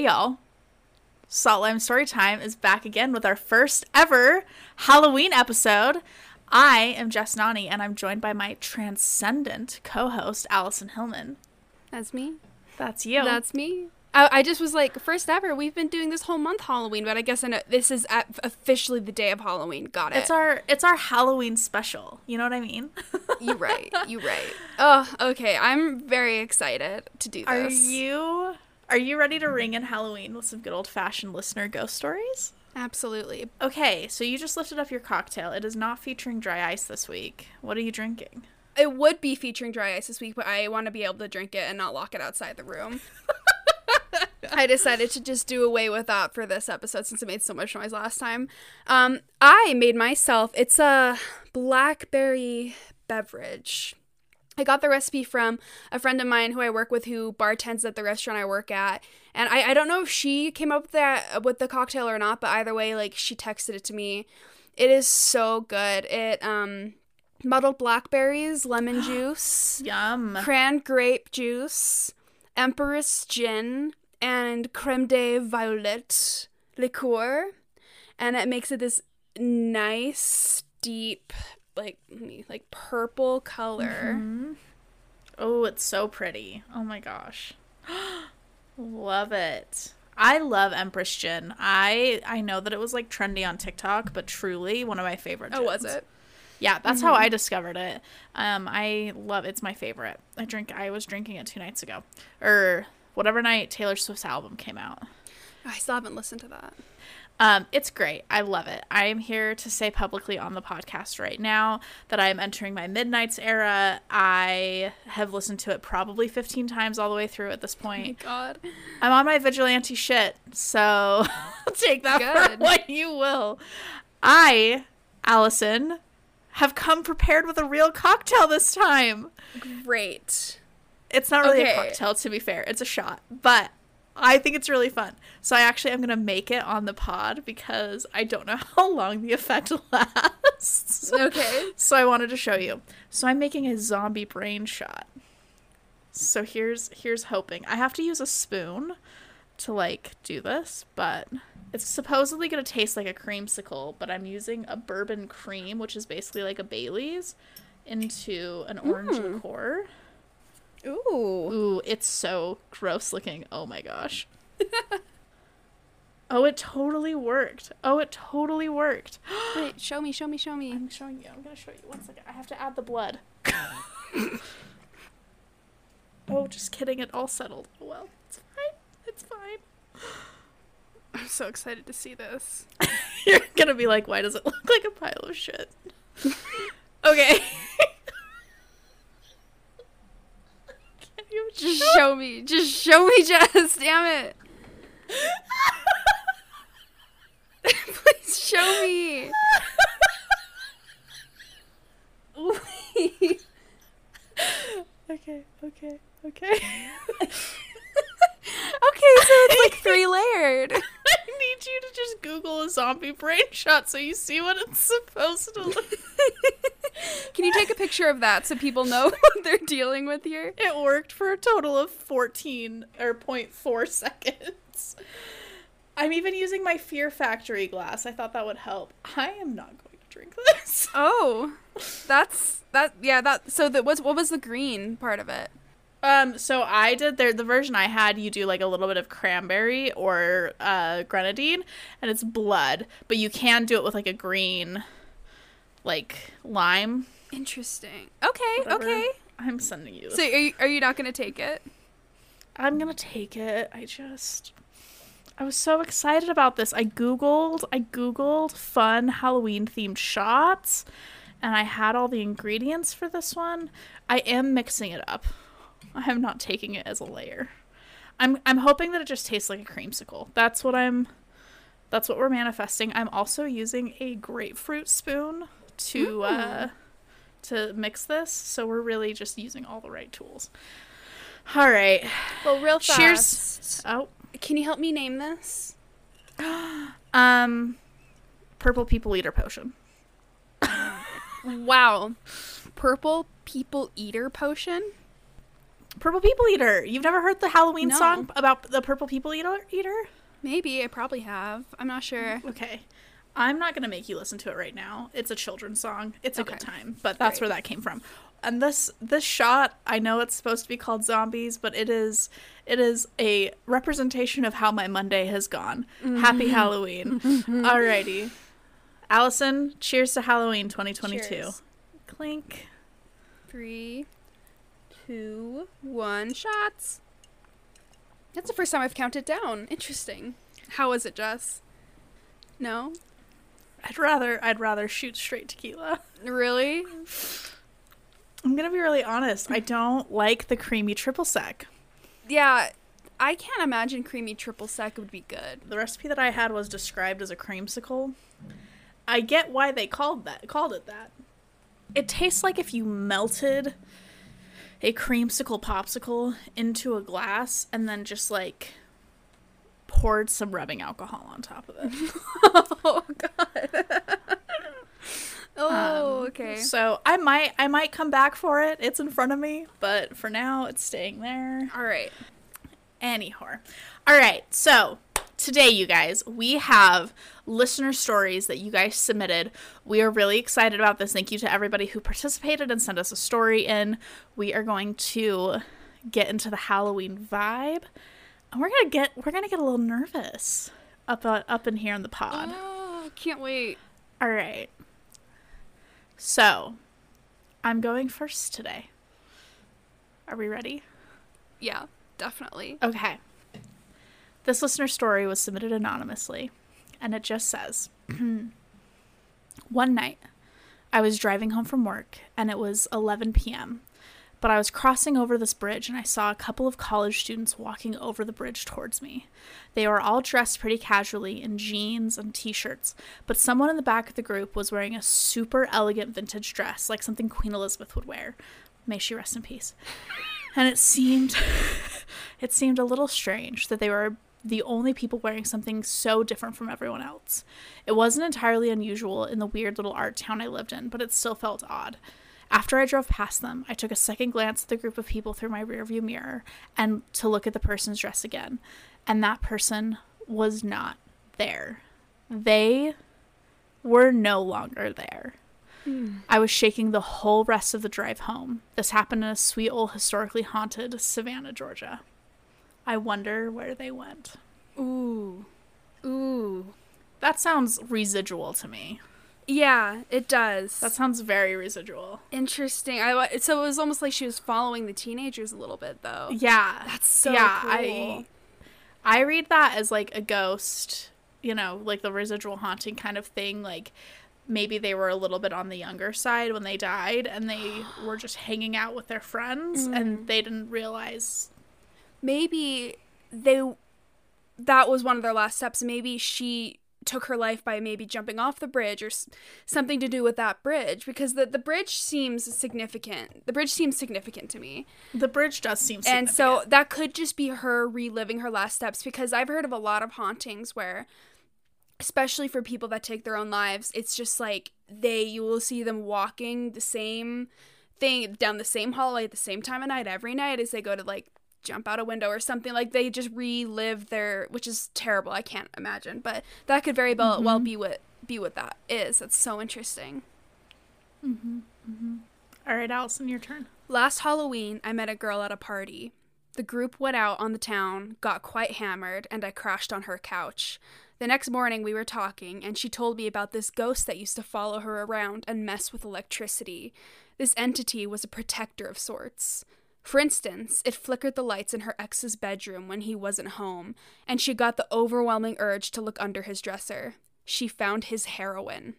Hey y'all. Salt Lime Storytime is back again with our first ever Halloween episode. I am Jess Nani and I'm joined by my transcendent co-host Allison Hillman. That's me. That's you. That's me. I, I just was like, first ever. We've been doing this whole month Halloween, but I guess I know, this is at, officially the day of Halloween. Got it. it's our it's our Halloween special. You know what I mean? you right. You right. Oh, okay. I'm very excited to do this. Are you are you ready to ring in Halloween with some good old fashioned listener ghost stories? Absolutely. Okay, so you just lifted up your cocktail. It is not featuring dry ice this week. What are you drinking? It would be featuring dry ice this week, but I want to be able to drink it and not lock it outside the room. I decided to just do away with that for this episode since it made so much noise last time. Um, I made myself, it's a blackberry beverage. I got the recipe from a friend of mine who I work with who bartends at the restaurant I work at. And I, I don't know if she came up with that with the cocktail or not, but either way, like she texted it to me. It is so good. It um muddled blackberries, lemon juice, Yum. cran grape juice, empress gin, and creme de violette liqueur. And it makes it this nice, deep, like like purple color. Mm-hmm. Oh, it's so pretty. Oh my gosh. love it. I love Empress Gin. I I know that it was like trendy on TikTok, but truly one of my favorite. Oh, was it? Yeah, that's how I discovered it. Um, I love it's my favorite. I drink. I was drinking it two nights ago, or whatever night Taylor Swift's album came out. I still haven't listened to that. Um, it's great. I love it. I am here to say publicly on the podcast right now that I am entering my Midnights era. I have listened to it probably 15 times all the way through at this Oh my point. god. I'm on my vigilante shit, so take that for what you will. I, Allison, have come prepared with a real cocktail this time. Great. It's not really a cocktail, to be fair. It's a shot, but I think it's really fun. So I actually am gonna make it on the pod because I don't know how long the effect lasts. Okay. so I wanted to show you. So I'm making a zombie brain shot. So here's here's hoping. I have to use a spoon to like do this, but it's supposedly gonna taste like a creamsicle, but I'm using a bourbon cream, which is basically like a Bailey's, into an orange hmm. liqueur. Ooh. Ooh, it's so gross looking. Oh my gosh. oh, it totally worked. Oh, it totally worked. Wait, show me, show me, show me. I'm showing you. I'm gonna show you. One second. I have to add the blood. oh, just kidding. It all settled. Oh well. It's fine. It's fine. I'm so excited to see this. You're gonna be like, why does it look like a pile of shit? okay. Can you Just show me. Just show me, Jess. Damn it. Please show me. Okay, okay, okay. Okay, so it's like three layered. I need you to just Google a zombie brain shot so you see what it's supposed to look. Can you take a picture of that so people know what they're dealing with here? It worked for a total of 14 or 0.4 seconds. I'm even using my Fear Factory glass. I thought that would help. I am not going to drink this. Oh, that's that. Yeah, that. So that was what was the green part of it? Um, so I did there the version I had. You do like a little bit of cranberry or uh, grenadine, and it's blood. But you can do it with like a green, like lime. Interesting. Okay, whatever. okay. I'm sending you. This. So are you, are you not gonna take it? I'm gonna take it. I just I was so excited about this. I googled I googled fun Halloween themed shots and I had all the ingredients for this one. I am mixing it up. I am not taking it as a layer. I'm I'm hoping that it just tastes like a creamsicle. That's what I'm that's what we're manifesting. I'm also using a grapefruit spoon to uh to mix this, so we're really just using all the right tools. All right. Well, real fast. Cheers. Oh, Can you help me name this? um, purple people eater potion. Wow. Purple people eater potion. Purple People Eater. You've never heard the Halloween No. song about the Purple People Eater? Eater? Maybe I probably have. I'm not sure. Okay. I'm not going to make you listen to it right now. It's a children's song. It's a Okay. good time, but that's Great. where that came from. And this this shot, I know it's supposed to be called zombies, but it is it is a representation of how my Monday has gone. Happy mm-hmm. Halloween. Mm-hmm. Alrighty. Allison, cheers to Halloween 2022. Cheers. Clink. Three, two, one. Shots. That's the first time I've counted down. Interesting. How was it, Jess? No, I'd rather I'd rather shoot straight tequila. really. I'm gonna be really honest. I don't like the creamy triple sec. Yeah, I can't imagine creamy triple sec would be good. The recipe that I had was described as a creamsicle. I get why they called that called it that. It tastes like if you melted a creamsicle popsicle into a glass and then just like poured some rubbing alcohol on top of it. oh God. oh, Um, okay. So I might I might come back for it. It's in front of me, but for now it's staying there. All right. Anyhow. All right. So today, you guys, we have listener stories that you guys submitted. We are really excited about this. Thank you to everybody who participated and sent us a story in. We are going to get into the Halloween vibe. We're gonna get we're gonna get a little nervous up uh, up in here in the pod. Oh, can't wait. All right. So, I'm going first today. Are we ready? Yeah, definitely. Okay. This listener story was submitted anonymously, and it just says One night, I was driving home from work, and it was 11 p.m., but I was crossing over this bridge and I saw a couple of college students walking over the bridge towards me. They were all dressed pretty casually in jeans and t shirts, but someone in the back of the group was wearing a super elegant vintage dress, like something Queen Elizabeth would wear. May she rest in peace. And it seemed it seemed a little strange that they were the only people wearing something so different from everyone else. It wasn't entirely unusual in the weird little art town I lived in, but it still felt odd. After I drove past them, I took a second glance at the group of people through my rearview mirror and to look at the person's dress again. And that person was not there. They were no longer there. Hmm. I was shaking the whole rest of the drive home. This happened in a sweet old historically haunted Savannah, Georgia. I wonder where they went. Ooh. Ooh. That sounds residual to me. Yeah, it does. That sounds very residual. interesting. I so it was almost like she was following the teenagers a little bit though. Yeah. That's so yeah, cool. I I read that as like a ghost, you know, like the residual haunting kind of thing, like maybe they were a little bit on the younger side when they died and they were just hanging out with their friends Mm. and they didn't realize Maybe they that was one of their last steps. Maybe she took her life by maybe jumping off the bridge or s- something to do with that bridge because the the bridge seems significant. The bridge seems significant to me. the bridge does seem significant. And so that could just be her reliving her last steps because I've heard of a lot of hauntings where especially for people that take their own lives, it's just like they you will see them walking the same thing down the same hallway at the same time of night every night as they go to like jump out a window or something like they just relive their which is terrible. I can't imagine, but that could very well, well mm-hmm. be what be what that is. That's so interesting. Mm-hmm, mm-hmm. All right, Allison, your turn. Last Halloween, I met a girl at a party. The group went out on the town, got quite hammered, and I crashed on her couch. The next morning, we were talking, and she told me about this ghost that used to follow her around and mess with electricity. This entity was a protector of sorts. For instance, it flickered the lights in her ex's bedroom when he wasn't home, and she got the overwhelming urge to look under his dresser. She found his heroin.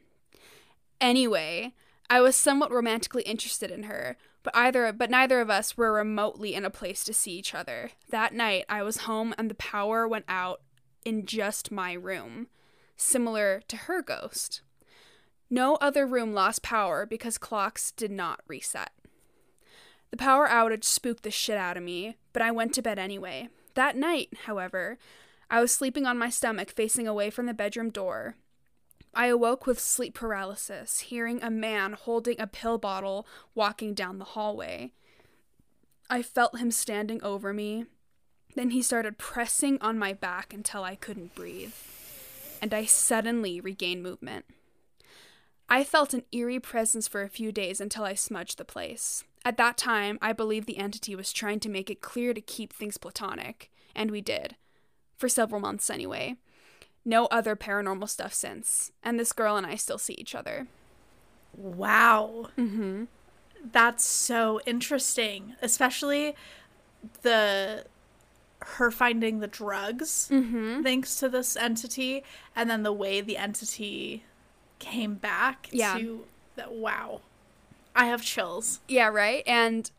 Anyway, I was somewhat romantically interested in her, but either but neither of us were remotely in a place to see each other. That night I was home and the power went out in just my room, similar to her ghost. No other room lost power because clocks did not reset. The power outage spooked the shit out of me, but I went to bed anyway. That night, however, I was sleeping on my stomach facing away from the bedroom door. I awoke with sleep paralysis, hearing a man holding a pill bottle walking down the hallway. I felt him standing over me. Then he started pressing on my back until I couldn't breathe, and I suddenly regained movement. I felt an eerie presence for a few days until I smudged the place. At that time, I believe the entity was trying to make it clear to keep things platonic, and we did. For several months, anyway. No other paranormal stuff since, and this girl and I still see each other. Wow. Mm-hmm. That's so interesting, especially the her finding the drugs Mm-hmm. thanks to this entity and then the way the entity came back Yeah. to that wow. I have chills. Yeah, right? And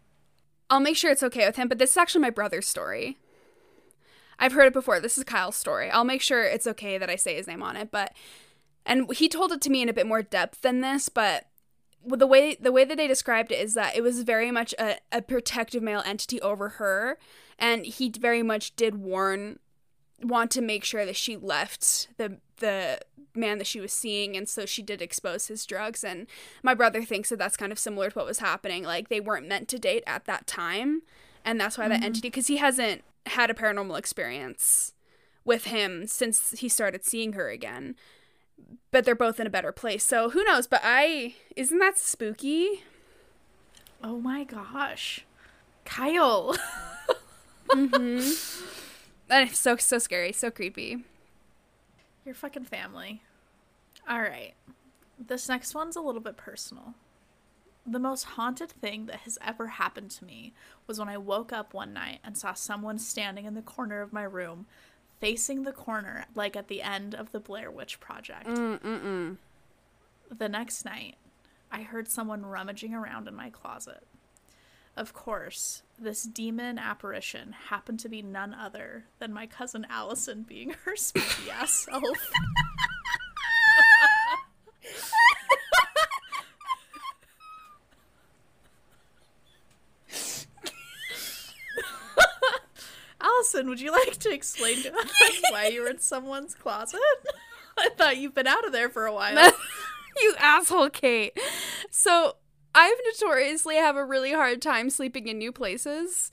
I'll make sure it's okay with him, but this is actually my brother's story. I've heard it before. This is Kyle's story. I'll make sure it's okay that I say his name on it, but and he told it to me in a bit more depth than this, but the way the way that they described it is that it was very much a, a protective male entity over her, and he very much did warn want to make sure that she left the the man that she was seeing and so she did expose his drugs and my brother thinks that that's kind of similar to what was happening like they weren't meant to date at that time and that's why that entity because he hasn't had a paranormal experience with him since he started seeing her again but they're both in a better place so who knows but i isn't that spooky Oh my gosh. Kyle. mm-hmm. that is so so scary so creepy Your fucking family. All right. This next one's a little bit personal. The most haunted thing that has ever happened to me was when I woke up one night and saw someone standing in the corner of my room, facing the corner, like at the end of the Blair Witch Project. Mm-mm-mm. The next night, I heard someone rummaging around in my closet. Of course, this demon apparition happened to be none other than my cousin Allison being her spooky ass self. Allison, would you like to explain to us why you were in someone's closet? I thought you've been out of there for a while. you asshole, Kate. So, I've notoriously have a really hard time sleeping in new places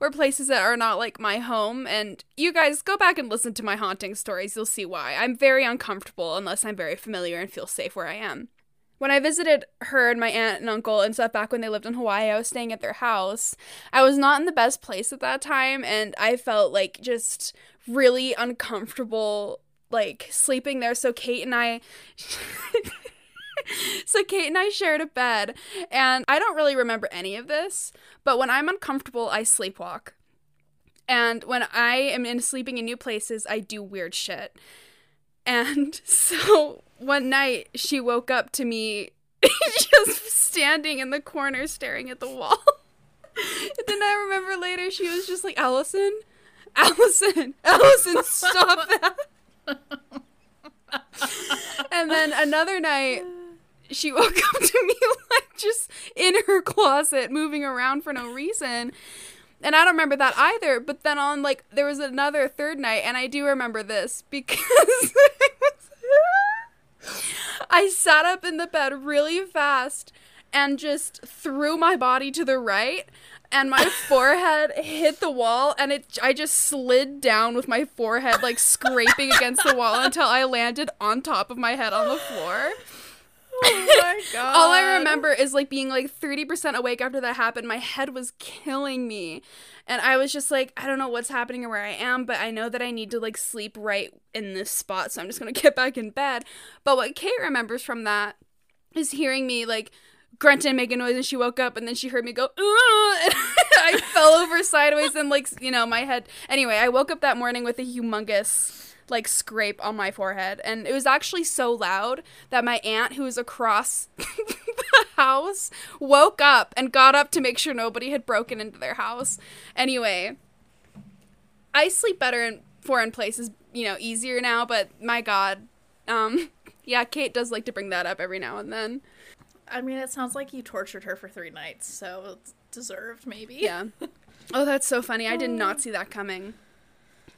or places that are not like my home. And you guys go back and listen to my haunting stories. You'll see why. I'm very uncomfortable unless I'm very familiar and feel safe where I am. When I visited her and my aunt and uncle and stuff back when they lived in Hawaii, I was staying at their house. I was not in the best place at that time, and I felt like just really uncomfortable, like sleeping there. So Kate and I. so Kate and I shared a bed, and I don't really remember any of this, but when I'm uncomfortable, I sleepwalk. And when I am in sleeping in new places, I do weird shit. And so one night she woke up to me just standing in the corner staring at the wall. and then I remember later she was just like, Allison, Allison, Allison, stop that. and then another night she woke up to me like just in her closet moving around for no reason and I don't remember that either. But then on like there was another third night, and I do remember this because I sat up in the bed really fast and just threw my body to the right. And my forehead hit the wall, and it. I just slid down with my forehead like scraping against the wall until I landed on top of my head on the floor. Oh god. All I remember is like being like 30% awake after that happened. My head was killing me. And I was just like, I don't know what's happening or where I am, but I know that I need to like sleep right in this spot. So I'm just going to get back in bed. But what Kate remembers from that is hearing me like grunt and make a noise and she woke up and then she heard me go and I fell over sideways and like you know my head anyway I woke up that morning with a humongous like scrape on my forehead and it was actually so loud that my aunt who was across the house woke up and got up to make sure nobody had broken into their house anyway I sleep better in foreign places you know easier now but my god um yeah Kate does like to bring that up every now and then I mean, it sounds like you tortured her for three nights, so it's deserved, maybe. Yeah. Oh, that's so funny. I did not see that coming.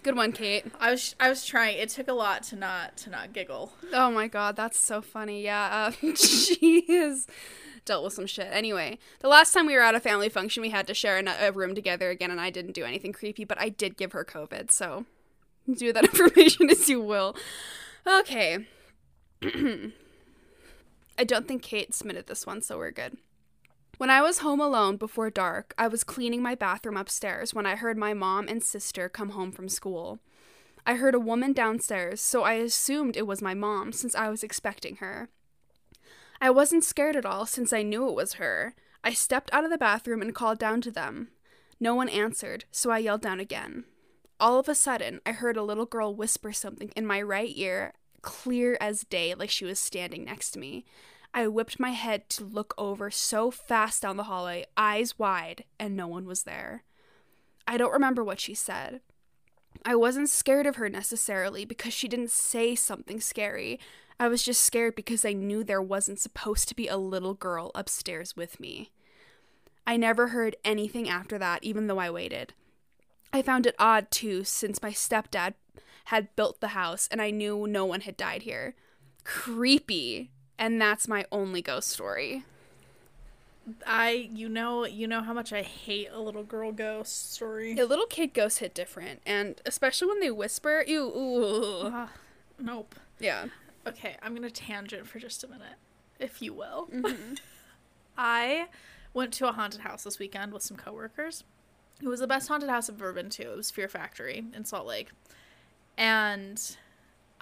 Good one, Kate. I was I was trying. It took a lot to not to not giggle. Oh my god, that's so funny. Yeah, uh, she is dealt with some shit. Anyway, the last time we were at a family function, we had to share a, a room together again, and I didn't do anything creepy, but I did give her COVID, so do that information as you will. Okay. I don't think Kate submitted this one, so we're good. When I was home alone before dark, I was cleaning my bathroom upstairs when I heard my mom and sister come home from school. I heard a woman downstairs, so I assumed it was my mom since I was expecting her. I wasn't scared at all since I knew it was her. I stepped out of the bathroom and called down to them. No one answered, so I yelled down again. All of a sudden, I heard a little girl whisper something in my right ear, clear as day, like she was standing next to me. I whipped my head to look over so fast down the hallway, eyes wide, and no one was there. I don't remember what she said. I wasn't scared of her necessarily because she didn't say something scary. I was just scared because I knew there wasn't supposed to be a little girl upstairs with me. I never heard anything after that, even though I waited. I found it odd too, since my stepdad had built the house and I knew no one had died here. Creepy. And that's my only ghost story. I you know you know how much I hate a little girl ghost story. A little kid ghosts hit different, and especially when they whisper, ew, ooh. Uh, nope. Yeah. Okay, I'm gonna tangent for just a minute, if you will. Mm-hmm. I went to a haunted house this weekend with some coworkers. It was the best haunted house I've ever been to. It was Fear Factory in Salt Lake. And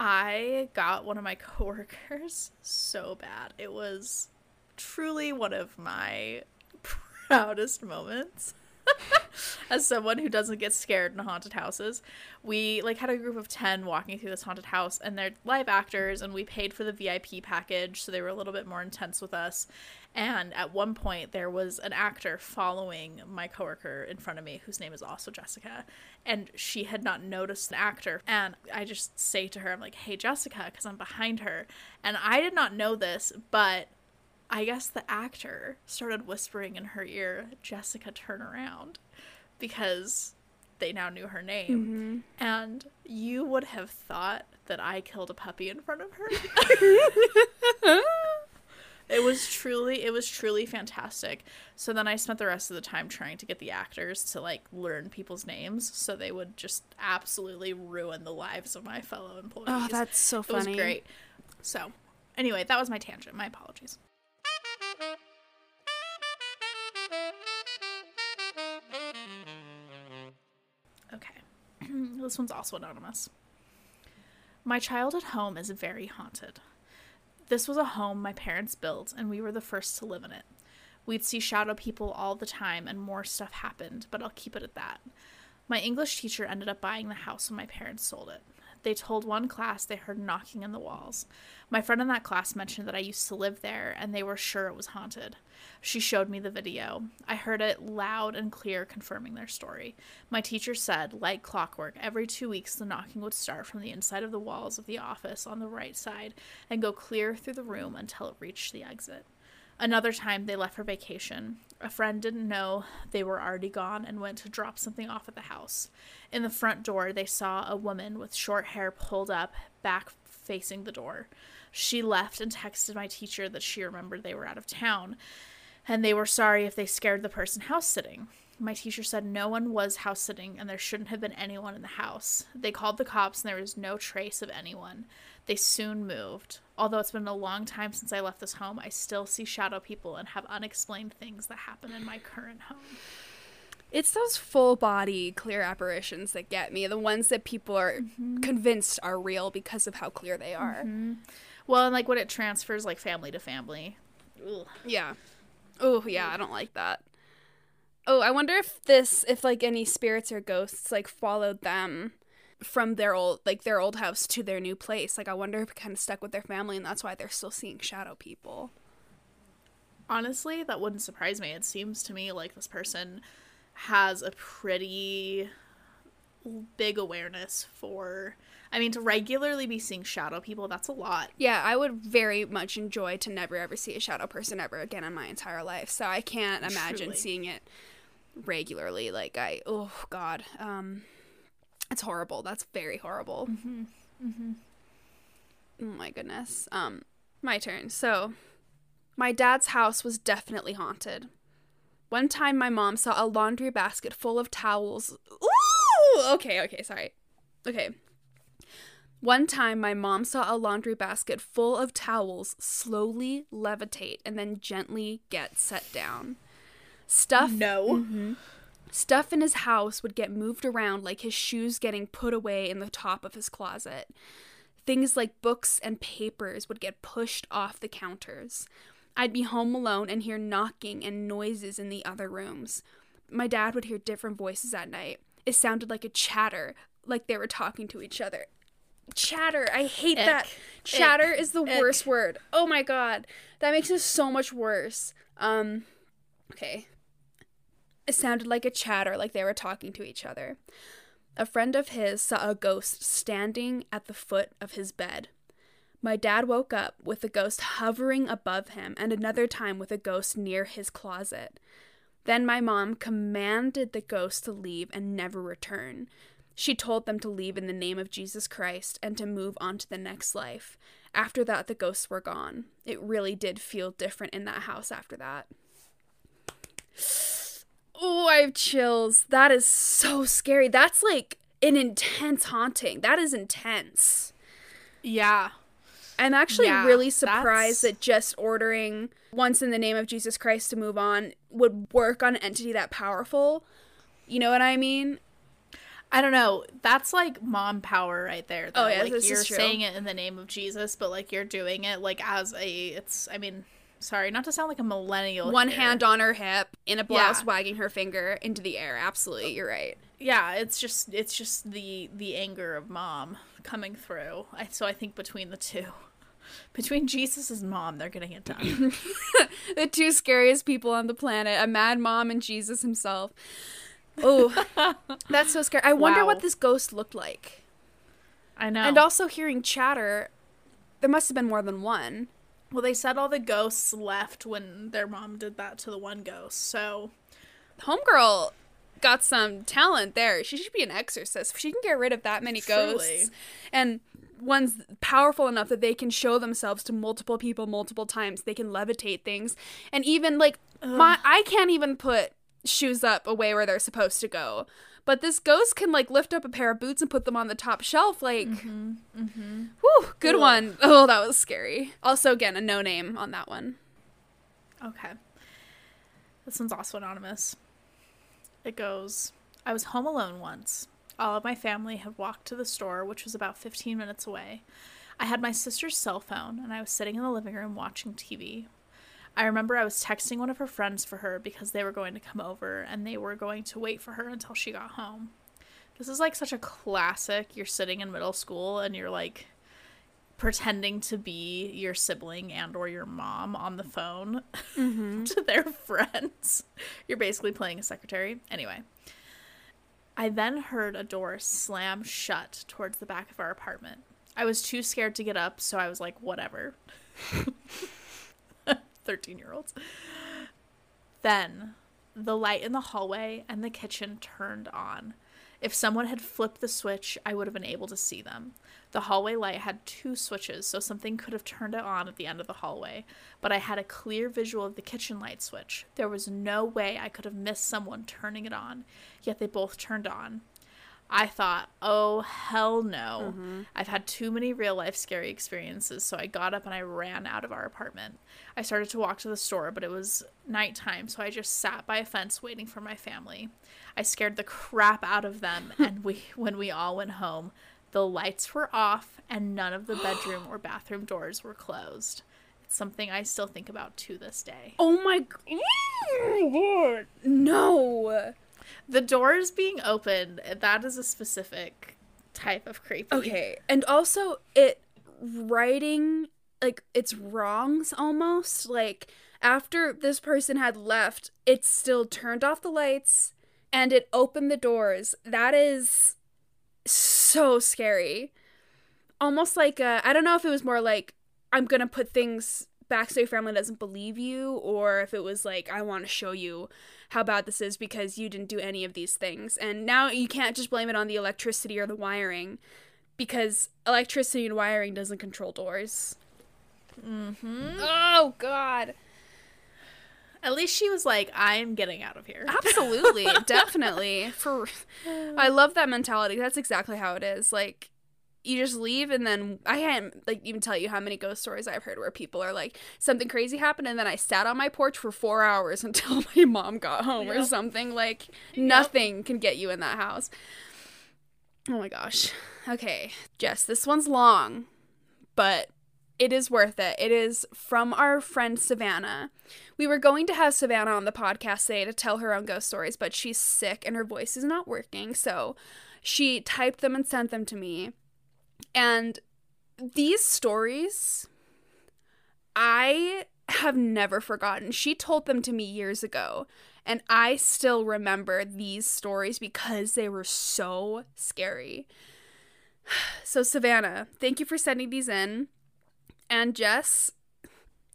I got one of my coworkers so bad. It was truly one of my proudest moments. As someone who doesn't get scared in haunted houses, we like had a group of 10 walking through this haunted house and they're live actors and we paid for the VIP package, so they were a little bit more intense with us. And at one point, there was an actor following my coworker in front of me, whose name is also Jessica, and she had not noticed the actor. And I just say to her, I'm like, "Hey, Jessica," because I'm behind her, and I did not know this, but I guess the actor started whispering in her ear, "Jessica, turn around," because they now knew her name. Mm-hmm. And you would have thought that I killed a puppy in front of her. it was truly it was truly fantastic. So then I spent the rest of the time trying to get the actors to like learn people's names so they would just absolutely ruin the lives of my fellow employees. Oh, that's so funny. it was great. So, anyway, that was my tangent. My apologies. This one's also anonymous. My childhood home is very haunted. This was a home my parents built, and we were the first to live in it. We'd see shadow people all the time, and more stuff happened, but I'll keep it at that. My English teacher ended up buying the house when my parents sold it. They told one class they heard knocking in the walls. My friend in that class mentioned that I used to live there, and they were sure it was haunted. She showed me the video. I heard it loud and clear, confirming their story. My teacher said, like clockwork, every two weeks the knocking would start from the inside of the walls of the office on the right side and go clear through the room until it reached the exit. Another time they left for vacation. A friend didn't know they were already gone and went to drop something off at the house. In the front door, they saw a woman with short hair pulled up, back facing the door. She left and texted my teacher that she remembered they were out of town and they were sorry if they scared the person house sitting. My teacher said no one was house sitting and there shouldn't have been anyone in the house. They called the cops and there was no trace of anyone. They soon moved. Although it's been a long time since I left this home, I still see shadow people and have unexplained things that happen in my current home. It's those full body clear apparitions that get me. The ones that people are mm-hmm. convinced are real because of how clear they are. Mm-hmm. Well, and like when it transfers like family to family. Ugh. Yeah. Oh, yeah, I don't like that. Oh, I wonder if this if like any spirits or ghosts like followed them from their old like their old house to their new place. Like I wonder if it kind of stuck with their family and that's why they're still seeing shadow people. Honestly, that wouldn't surprise me. It seems to me like this person has a pretty big awareness for I mean to regularly be seeing shadow people, that's a lot. Yeah, I would very much enjoy to never ever see a shadow person ever again in my entire life. So I can't imagine Truly. seeing it regularly. Like I, oh god, um, it's horrible. That's very horrible. mm-hmm Oh my goodness. Um, my turn. So, My dad's house was definitely haunted. One time, my mom saw a laundry basket full of towels. Ooh! Okay, okay, sorry. Okay. One time, my mom saw a laundry basket full of towels slowly levitate and then gently get set down. Stuff No. Stuff in his house would get moved around like his shoes getting put away in the top of his closet. Things like books and papers would get pushed off the counters. I'd be home alone and hear knocking and noises in the other rooms. My dad would hear different voices at night. It sounded like a chatter, like they were talking to each other. Chatter. I hate Ick. that. Chatter is the Ick. worst word. Oh my god. That makes it so much worse. Um okay. It sounded like a chatter, like they were talking to each other. A friend of his saw a ghost standing at the foot of his bed. My dad woke up with the ghost hovering above him, and another time with a ghost near his closet. Then my mom commanded the ghost to leave and never return. She told them to leave in the name of Jesus Christ and to move on to the next life. After that, the ghosts were gone. It really did feel different in that house after that. Oh, I have chills. That is so scary. That's like an intense haunting. That is intense. Yeah. I'm actually Yeah, really surprised that's- that just ordering once in the name of Jesus Christ to move on would work on an entity that powerful. You know what I mean? I don't know. That's like mom power right there. Though. Oh, yeah, like this is you're true. saying it in the name of Jesus, but like you're doing it like as a. It's. I mean, sorry, not to sound like a millennial. One here. hand on her hip, in a blouse, Yeah. wagging her finger into the air. Absolutely, you're right. Yeah, it's just it's just the the anger of mom coming through. I, so I think between the two, between Jesus' mom, they're getting it done. the two scariest people on the planet a mad mom and Jesus himself. Oh, that's so scary. I wonder Wow. what this ghost looked like. I know. And also hearing chatter, there must have been more than one. Well, they said all the ghosts left when their mom did that to the one ghost. So Homegirl got some talent there. She should be an exorcist. She can get rid of that many Truly. ghosts. And one's powerful enough that they can show themselves to multiple people multiple times. They can levitate things. And even like my I can't even put shoes up away where they're supposed to go. But this ghost can like lift up a pair of boots and put them on the top shelf. Like, mm-hmm, mm-hmm. whew, good Ugh. one. Oh, that was scary. Also, again, a no name on that one. Okay. This one's also anonymous. It goes I was home alone once. All of my family had walked to the store, which was about 15 minutes away. I had my sister's cell phone, and I was sitting in the living room watching TV. I remember I was texting one of her friends for her because they were going to come over and they were going to wait for her until she got home. This is like such a classic. You're sitting in middle school and you're like pretending to be your sibling and or your mom on the phone mm-hmm. to their friends. You're basically playing a secretary. Anyway, I then heard a door slam shut towards the back of our apartment. I was too scared to get up, so I was like, whatever. 13 year olds. Then the light in the hallway and the kitchen turned on. If someone had flipped the switch, I would have been able to see them. The hallway light had two switches, so something could have turned it on at the end of the hallway, but I had a clear visual of the kitchen light switch. There was no way I could have missed someone turning it on, yet they both turned on. I thought, oh, hell no. Mm-hmm. I've had too many real life scary experiences, so I got up and I ran out of our apartment. I started to walk to the store, but it was nighttime, so I just sat by a fence waiting for my family. I scared the crap out of them, and we when we all went home, the lights were off and none of the bedroom or bathroom doors were closed. It's something I still think about to this day. Oh my, oh my god. No. The doors being opened, that is a specific type of creepy. Okay. And also it writing like its wrongs almost like after this person had left, it still turned off the lights and it opened the doors. That is so scary. Almost like I I don't know if it was more like I'm going to put things back so your family doesn't believe you or if it was like I want to show you how bad this is because you didn't do any of these things. And now you can't just blame it on the electricity or the wiring because electricity and wiring doesn't control doors. Mm-hmm. Oh God. At least she was like, I'm getting out of here. Absolutely, definitely. For I love that mentality. That's exactly how it is. Like you just leave and then I can't like even tell you how many ghost stories I've heard where people are like something crazy happened and then I sat on my porch for 4 hours until my mom got home or something like nothing can get you in that house. Oh my gosh. Okay, Jess, this one's long, but it is worth it. It is from our friend Savannah. We were going to have Savannah on the podcast today to tell her own ghost stories, but she's sick and her voice is not working. So she typed them and sent them to me. And these stories, I have never forgotten. She told them to me years ago, and I still remember these stories because they were so scary. So, Savannah, thank you for sending these in. And Jess,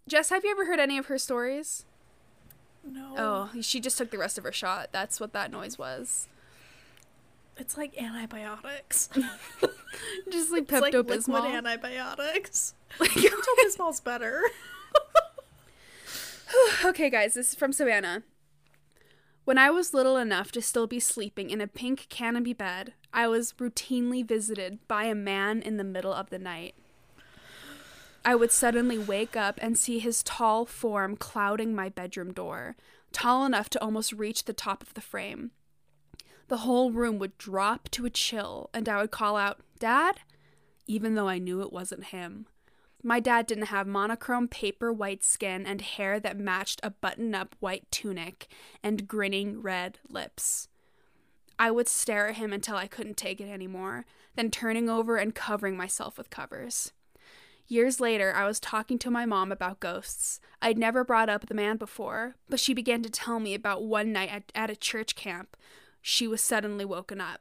Jess, have you ever heard any of her stories? No. Oh, she just took the rest of her shot. That's what that noise was. It's like antibiotics. Just like It's like Pepto liquid Bismol. antibiotics. Pepto Bismol's better. okay, guys, this is from Savannah. When I was little enough to still be sleeping in a pink canopy bed, I was routinely visited by a man in the middle of the night. I would suddenly wake up and see his tall form clouding my bedroom door, tall enough to almost reach the top of the frame. The whole room would drop to a chill, and I would call out, Dad? Even though I knew it wasn't him. My dad didn't have monochrome paper white skin and hair that matched a button up white tunic and grinning red lips. I would stare at him until I couldn't take it anymore, then turning over and covering myself with covers. Years later, I was talking to my mom about ghosts. I'd never brought up the man before, but she began to tell me about one night at, at a church camp. She was suddenly woken up.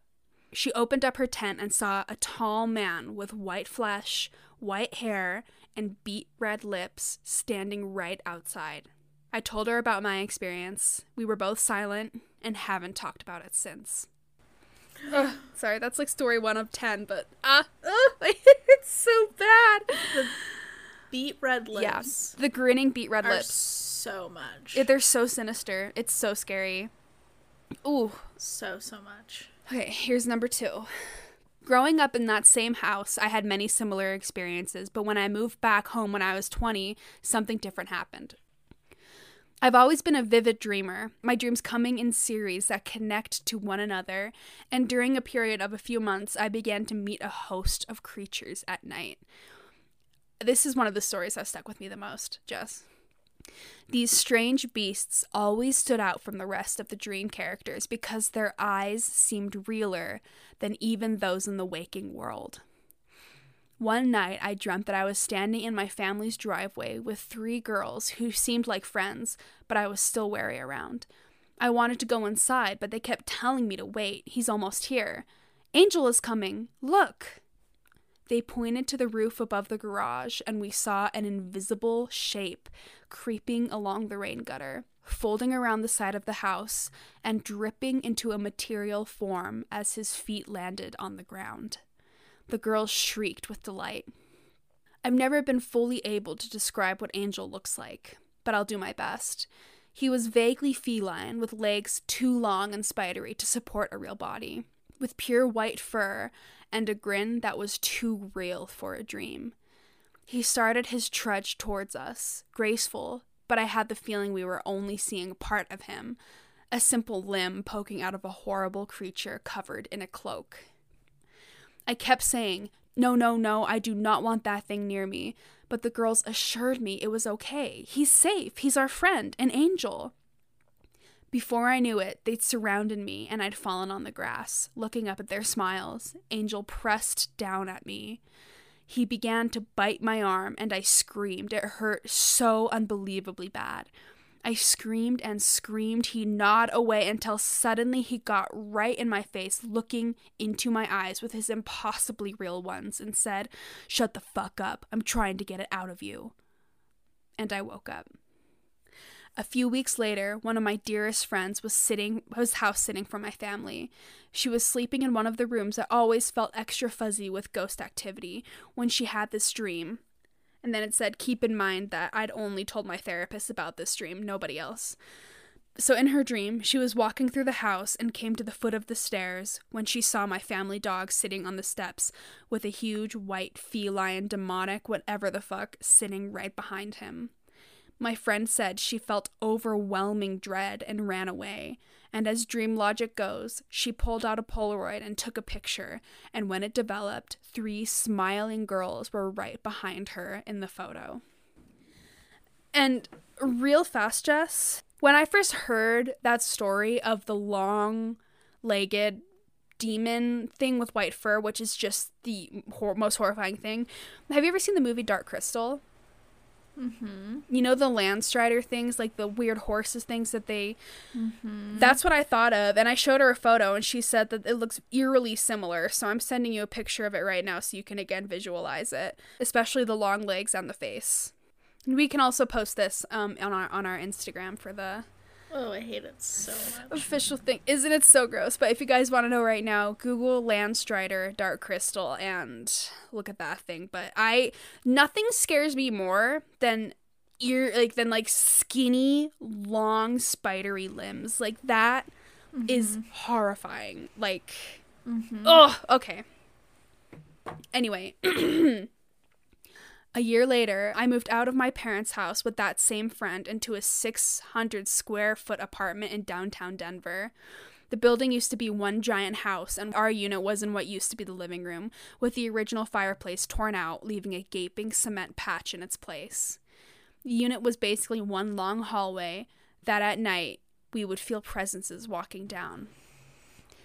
She opened up her tent and saw a tall man with white flesh, white hair, and beet red lips standing right outside. I told her about my experience. We were both silent and haven't talked about it since. Ugh, sorry, that's like story one of ten, but ah, uh, it's so bad. The beet red Yeah, lips the grinning beet red lips. so much. It- they're so sinister. It's so scary. Ooh. so so much. Okay, here's number two. Growing up in that same house, I had many similar experiences, but when I moved back home when I was 20, something different happened. I've always been a vivid dreamer, my dreams coming in series that connect to one another, and during a period of a few months, I began to meet a host of creatures at night. This is one of the stories that stuck with me the most, Jess. These strange beasts always stood out from the rest of the dream characters because their eyes seemed realer than even those in the waking world. One night, I dreamt that I was standing in my family's driveway with three girls who seemed like friends, but I was still wary around. I wanted to go inside, but they kept telling me to wait. He's almost here. Angel is coming. Look. They pointed to the roof above the garage, and we saw an invisible shape creeping along the rain gutter, folding around the side of the house, and dripping into a material form as his feet landed on the ground. The girls shrieked with delight. I've never been fully able to describe what Angel looks like, but I'll do my best. He was vaguely feline, with legs too long and spidery to support a real body, with pure white fur and a grin that was too real for a dream. He started his trudge towards us, graceful, but I had the feeling we were only seeing part of him a simple limb poking out of a horrible creature covered in a cloak. I kept saying, No, no, no, I do not want that thing near me. But the girls assured me it was okay. He's safe. He's our friend, an angel. Before I knew it, they'd surrounded me and I'd fallen on the grass, looking up at their smiles. Angel pressed down at me. He began to bite my arm and I screamed. It hurt so unbelievably bad. I screamed and screamed. He gnawed away until suddenly he got right in my face, looking into my eyes with his impossibly real ones, and said, Shut the fuck up. I'm trying to get it out of you. And I woke up. A few weeks later, one of my dearest friends was sitting was house sitting for my family. She was sleeping in one of the rooms that always felt extra fuzzy with ghost activity when she had this dream. And then it said, Keep in mind that I'd only told my therapist about this dream, nobody else. So, in her dream, she was walking through the house and came to the foot of the stairs when she saw my family dog sitting on the steps with a huge white feline demonic whatever the fuck sitting right behind him. My friend said she felt overwhelming dread and ran away. And as dream logic goes, she pulled out a Polaroid and took a picture. And when it developed, three smiling girls were right behind her in the photo. And real fast, Jess, when I first heard that story of the long legged demon thing with white fur, which is just the hor- most horrifying thing, have you ever seen the movie Dark Crystal? Mm-hmm. You know the Landstrider things, like the weird horses things that they. Mm-hmm. That's what I thought of, and I showed her a photo, and she said that it looks eerily similar. So I'm sending you a picture of it right now, so you can again visualize it, especially the long legs and the face. And we can also post this um, on our on our Instagram for the Oh, I hate it so much. official thing. Isn't it so gross? But if you guys want to know right now, Google Landstrider Dark Crystal and look at that thing. But I nothing scares me more than ear like than like skinny, long, spidery limbs. Like that is horrifying. Like Mm-hmm. oh, okay. Anyway, a year later, I moved out of my parents' house with that same friend into a 600 square foot apartment in downtown Denver. The building used to be one giant house, and our unit was in what used to be the living room, with the original fireplace torn out, leaving a gaping cement patch in its place. The unit was basically one long hallway that at night we would feel presences walking down.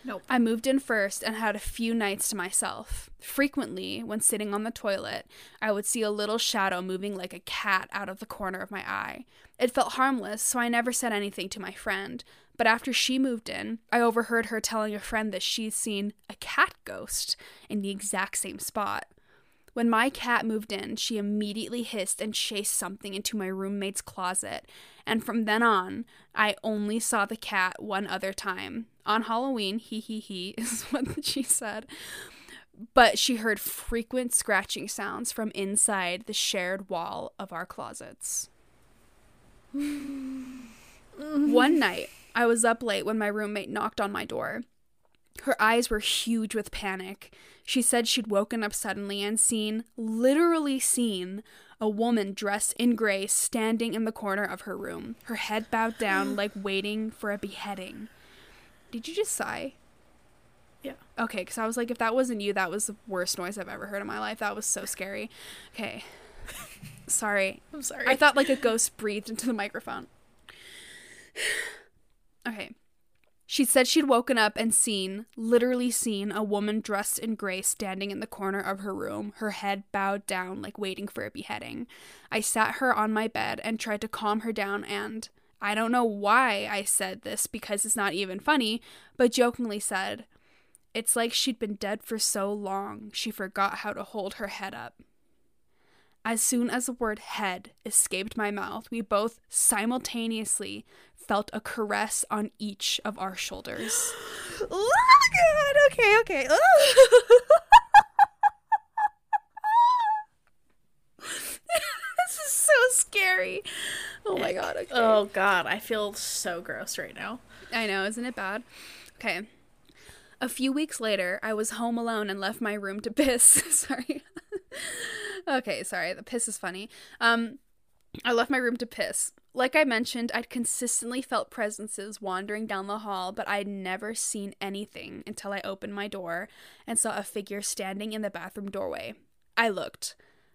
Nope. I moved in first and had a few nights to myself. Frequently, when sitting on the toilet, I would see a little shadow moving like a cat out of the corner of my eye. It felt harmless, so I never said anything to my friend. But after she moved in, I overheard her telling a friend that she'd seen a cat ghost in the exact same spot. When my cat moved in, she immediately hissed and chased something into my roommate's closet, and from then on, I only saw the cat one other time. On Halloween, he he he is what she said. But she heard frequent scratching sounds from inside the shared wall of our closets. One night, I was up late when my roommate knocked on my door. Her eyes were huge with panic. She said she'd woken up suddenly and seen, literally seen, a woman dressed in gray standing in the corner of her room, her head bowed down like waiting for a beheading. Did you just sigh? Yeah. Okay, because I was like, if that wasn't you, that was the worst noise I've ever heard in my life. That was so scary. Okay. Sorry. I'm sorry. I thought like a ghost breathed into the microphone. Okay. She said she'd woken up and seen, literally seen, a woman dressed in gray standing in the corner of her room, her head bowed down, like waiting for a beheading. I sat her on my bed and tried to calm her down, and I don't know why I said this because it's not even funny, but jokingly said, It's like she'd been dead for so long, she forgot how to hold her head up. As soon as the word head escaped my mouth, we both simultaneously felt a caress on each of our shoulders. oh god. Okay. Okay. this is so scary. Oh my god. Okay. oh god. I feel so gross right now. I know, isn't it bad? Okay. A few weeks later, I was home alone and left my room to piss. sorry. okay, sorry. The piss is funny. Um, I left my room to piss. Like I mentioned, I'd consistently felt presences wandering down the hall, but I'd never seen anything until I opened my door and saw a figure standing in the bathroom doorway. I looked.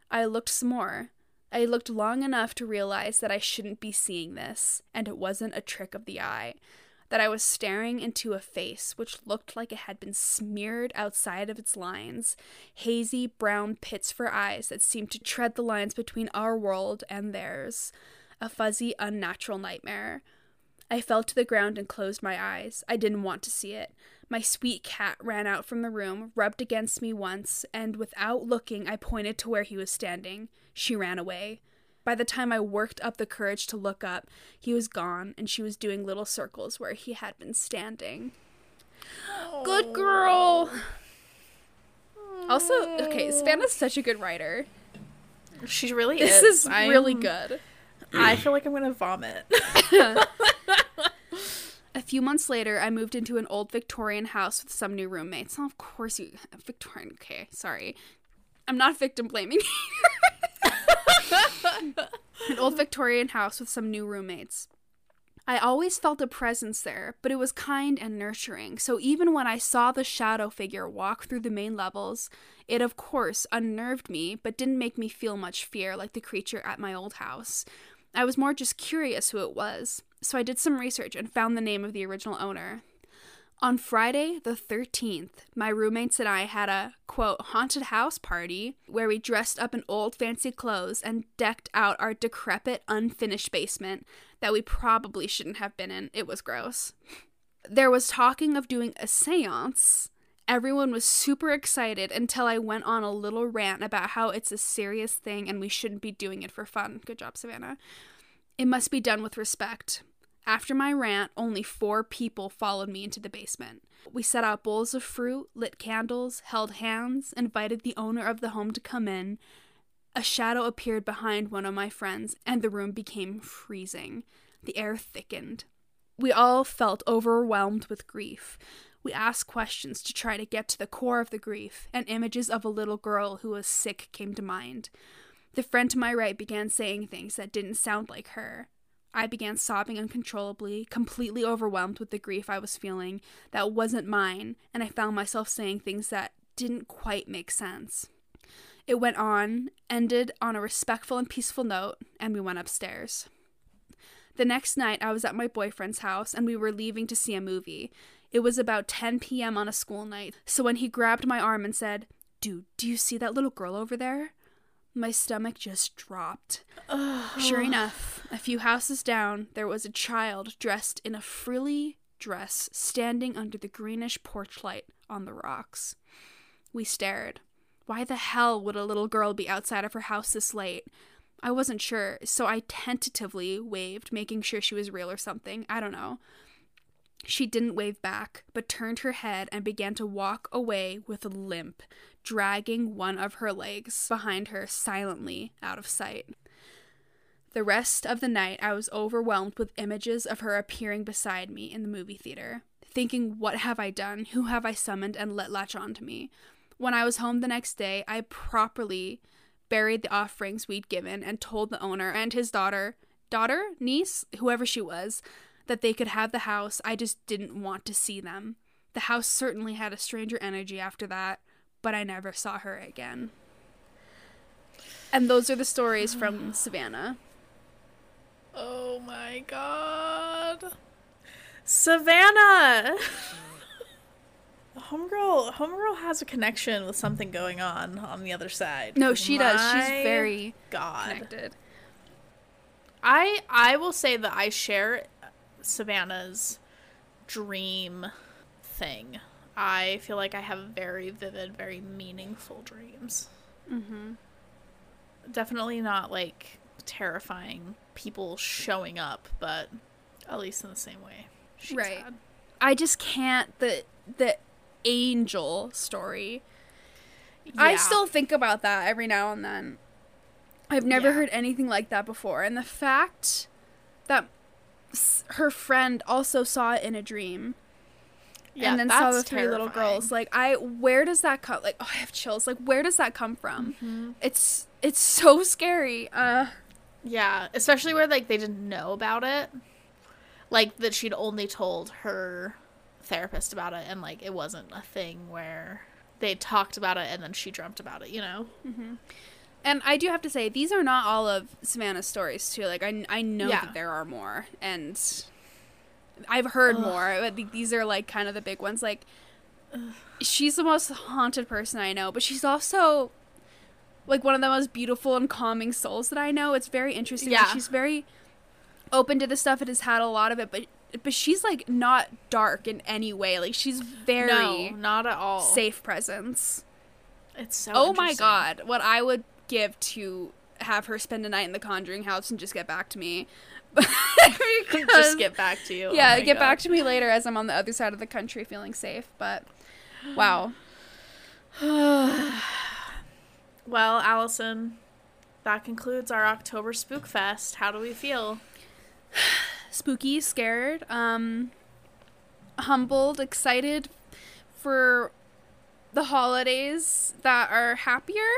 I looked some more. I looked long enough to realize that I shouldn't be seeing this, and it wasn't a trick of the eye. That I was staring into a face which looked like it had been smeared outside of its lines, hazy brown pits for eyes that seemed to tread the lines between our world and theirs. A fuzzy, unnatural nightmare. I fell to the ground and closed my eyes. I didn't want to see it. My sweet cat ran out from the room, rubbed against me once, and without looking, I pointed to where he was standing. She ran away. By the time I worked up the courage to look up, he was gone, and she was doing little circles where he had been standing. Good girl! Also, okay, Savannah's such a good writer. She really This is. is really good. I feel like I'm gonna vomit. A few months later, I moved into an old Victorian house with some new roommates. Oh, of course you Victorian. Okay, sorry. I'm not victim blaming. an old Victorian house with some new roommates. I always felt a presence there, but it was kind and nurturing. So even when I saw the shadow figure walk through the main levels, it of course unnerved me, but didn't make me feel much fear like the creature at my old house. I was more just curious who it was, so I did some research and found the name of the original owner. On Friday, the 13th, my roommates and I had a quote haunted house party where we dressed up in old fancy clothes and decked out our decrepit, unfinished basement that we probably shouldn't have been in. It was gross. There was talking of doing a seance. Everyone was super excited until I went on a little rant about how it's a serious thing and we shouldn't be doing it for fun. Good job, Savannah. It must be done with respect. After my rant, only four people followed me into the basement. We set out bowls of fruit, lit candles, held hands, invited the owner of the home to come in. A shadow appeared behind one of my friends, and the room became freezing. The air thickened. We all felt overwhelmed with grief. We asked questions to try to get to the core of the grief, and images of a little girl who was sick came to mind. The friend to my right began saying things that didn't sound like her. I began sobbing uncontrollably, completely overwhelmed with the grief I was feeling that wasn't mine, and I found myself saying things that didn't quite make sense. It went on, ended on a respectful and peaceful note, and we went upstairs. The next night, I was at my boyfriend's house and we were leaving to see a movie. It was about 10 p.m. on a school night, so when he grabbed my arm and said, Dude, do you see that little girl over there? My stomach just dropped. Sure enough, a few houses down, there was a child dressed in a frilly dress standing under the greenish porch light on the rocks. We stared. Why the hell would a little girl be outside of her house this late? I wasn't sure, so I tentatively waved, making sure she was real or something. I don't know. She didn't wave back, but turned her head and began to walk away with a limp, dragging one of her legs behind her silently out of sight. The rest of the night, I was overwhelmed with images of her appearing beside me in the movie theater, thinking, What have I done? Who have I summoned and let latch on to me? When I was home the next day, I properly buried the offerings we'd given and told the owner and his daughter, daughter, niece, whoever she was, that they could have the house. I just didn't want to see them. The house certainly had a stranger energy after that, but I never saw her again. And those are the stories from Savannah. Oh my god. Savannah! Homegirl, Homegirl has a connection with something going on on the other side. No, she does. She's very God. connected. I I will say that I share Savannah's dream thing. I feel like I have very vivid, very meaningful dreams. Mm-hmm. Definitely not like terrifying people showing up, but at least in the same way. She's Right. had. I just can't the the angel story. I still think about that every now and then. I've never Yeah. heard anything like that before, and the fact that her friend also saw it in a dream. Yeah, and then saw the three little girls. Like i where does that come like oh i have chills. Like where does that come from? Mm-hmm. it's it's so scary. Uh Yeah, especially where like they didn't know about it. Like that she'd only told her therapist about it and like it wasn't a thing where they talked about it and then she dreamt about it, you know? And i do have to say these are not all of savannah's stories too. Like i, I know Yeah. that there are more and i've heard more but these are like kind of the big ones. Like she's the most haunted person i know but she's also like one of the most beautiful and calming souls that i know. It's very interesting Yeah. she's very open to this stuff and has had a lot of it but but she's like not dark in any way. Like she's very no, not at all. safe presence. It's so oh my god. What i would give to have her spend a night in the conjuring house and just get back to me Because- Just get back to you. Oh yeah my get back to me later as i'm on the other side of the country feeling safe but wow Well, Allison, that concludes our October Spook Fest. How do we feel? Spooky, scared, um, humbled, excited for the holidays that are happier.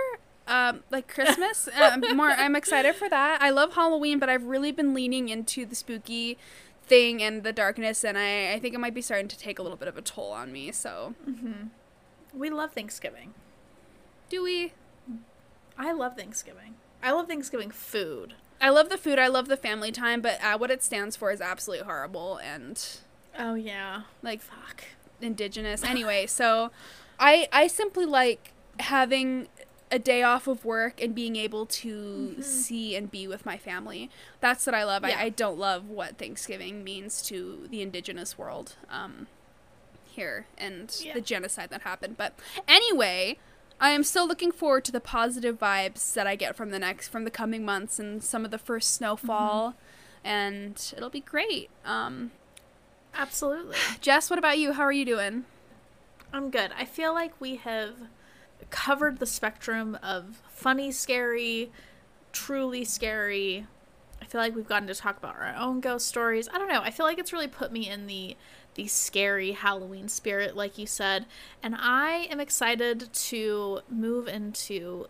Um, like Christmas, uh, more. I'm excited for that. I love Halloween, but I've really been leaning into the spooky thing and the darkness, and I, I think it might be starting to take a little bit of a toll on me. So, We love Thanksgiving. do we? I love Thanksgiving. I love Thanksgiving food. I love the food. I love the family time, but uh, what it stands for is absolutely horrible and Oh yeah. like Fuck. indigenous. Anyway, so I I simply like having a day off of work and being able to see and be with my family. That's what I love. Yeah. I, I don't love what Thanksgiving means to the indigenous world um, here and Yeah. the genocide that happened. But anyway, I am still looking forward to the positive vibes that I get from the next from the coming months and some of the first snowfall, and it'll be great. Um, Absolutely. Jess, what about you? How are you doing? I'm good. I feel like we have covered the spectrum of funny, scary, truly scary. I feel like we've gotten to talk about our own ghost stories. I don't know. I feel like it's really put me in the the scary Halloween spirit, like you said, and I am excited to move into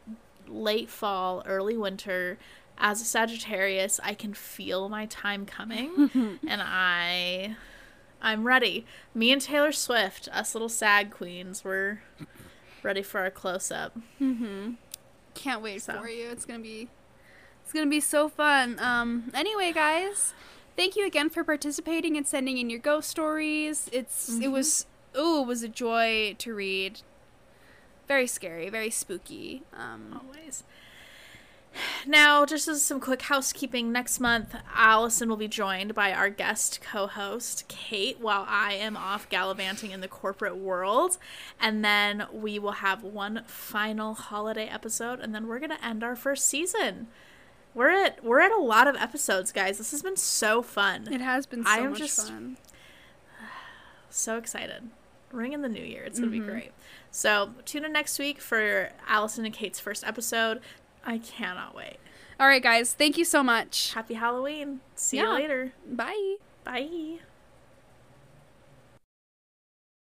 late fall, early winter. As a Sagittarius, I can feel my time coming, and I I'm ready. Me and Taylor Swift, us little SAG queens, we're ready for our close up. Mm-hmm. Can't wait So. for you. It's gonna be it's gonna be so fun. Um anyway guys, thank you again for participating and sending in your ghost stories. It's it was ooh, it was a joy to read. Very scary, very spooky. Um Always. Now, just as some quick housekeeping, next month Allison will be joined by our guest co host, Kate, while I am off gallivanting in the corporate world. And then we will have one final holiday episode, and then we're going to end our first season. We're at we're at a lot of episodes, guys. This has been so fun. it has been so I am much just- fun. So excited. Ring in the new year. It's going to be mm-hmm. great. So, tune in next week for Allison and Kate's first episode. I cannot wait. All right guys, thank you so much. Happy Halloween. See Yeah. you later. Bye. Bye.